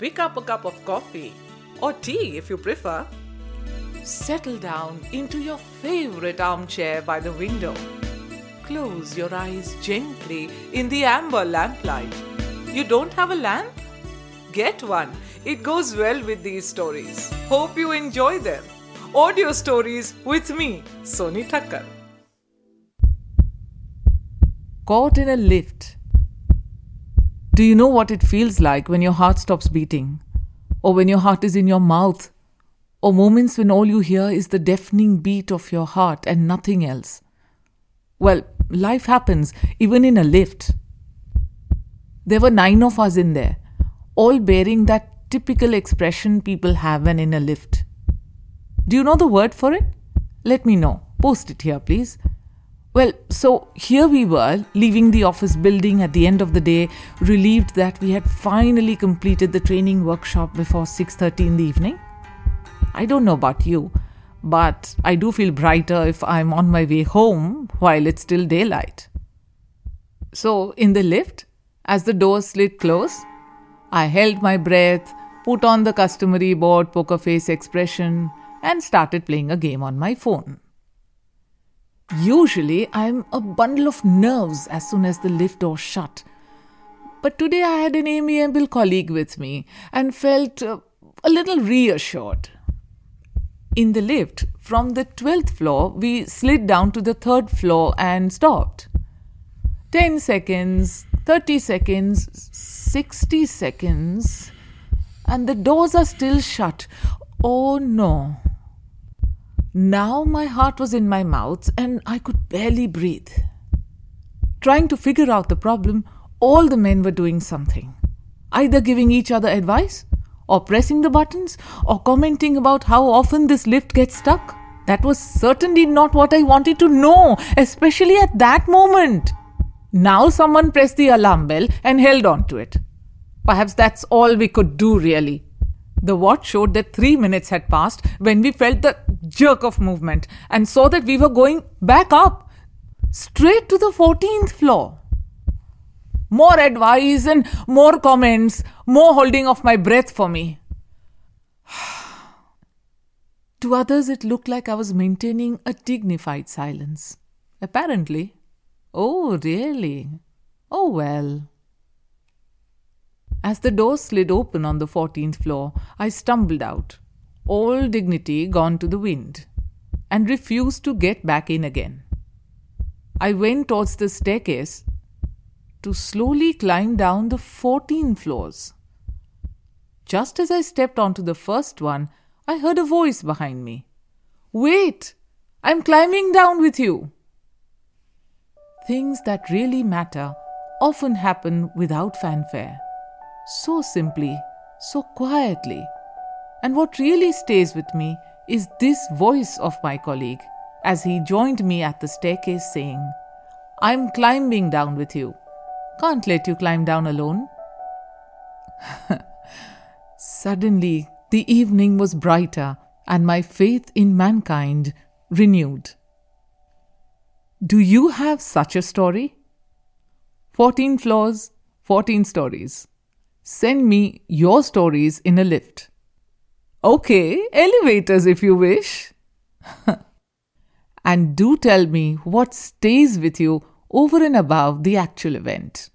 Pick up a cup of coffee or tea if you prefer. Settle down into your favorite armchair by the window. Close your eyes gently in the amber lamplight. You don't have a lamp? Get one. It goes well with these stories. Hope you enjoy them. Audio stories with me, Sonie Thakkar. Caught in a lift. Do you know what it feels like when your heart stops beating? Or when your heart is in your mouth? Or moments when all you hear is the deafening beat of your heart and nothing else? Well, life happens even in a lift. There were nine of us in there, all bearing that typical expression people have when in a lift. Do you know the word for it? Let me know. Post it here, please. Well, so here we were, leaving the office building at the end of the day, relieved that we had finally completed the training workshop before 6:30 in the evening. I don't know about you, but I do feel brighter if I'm on my way home while it's still daylight. So, in the lift, as the door slid close, I held my breath, put on the customary bored poker face expression, and started playing a game on my phone. Usually, I'm a bundle of nerves as soon as the lift door shut. But today I had an amiable colleague with me and felt uh, a little reassured. In the lift, from the 12th floor, we slid down to the third floor and stopped. 10 seconds, 30 seconds, 60 seconds, and the doors are still shut. Oh no. Now my heart was in my mouth and I could barely breathe. Trying to figure out the problem, all the men were doing something. Either giving each other advice, or pressing the buttons, or commenting about how often this lift gets stuck. That was certainly not what I wanted to know, especially at that moment. Now someone pressed the alarm bell and held on to it. Perhaps that's all we could do, really. The watch showed that three minutes had passed when we felt the jerk of movement and saw that we were going back up, straight to the 14th floor. More advice and more comments, more holding of my breath for me. to others, it looked like I was maintaining a dignified silence. Apparently. Oh, really? Oh, well. As the door slid open on the 14th floor, I stumbled out, all dignity gone to the wind, and refused to get back in again. I went towards the staircase to slowly climb down the 14 floors. Just as I stepped onto the first one, I heard a voice behind me. Wait! I'm climbing down with you! Things that really matter often happen without fanfare so simply, so quietly. And what really stays with me is this voice of my colleague as he joined me at the staircase saying, I'm climbing down with you. Can't let you climb down alone. Suddenly, the evening was brighter and my faith in mankind renewed. Do you have such a story? 14 floors, 14 stories. Send me your stories in a lift. Okay, elevators if you wish. and do tell me what stays with you over and above the actual event.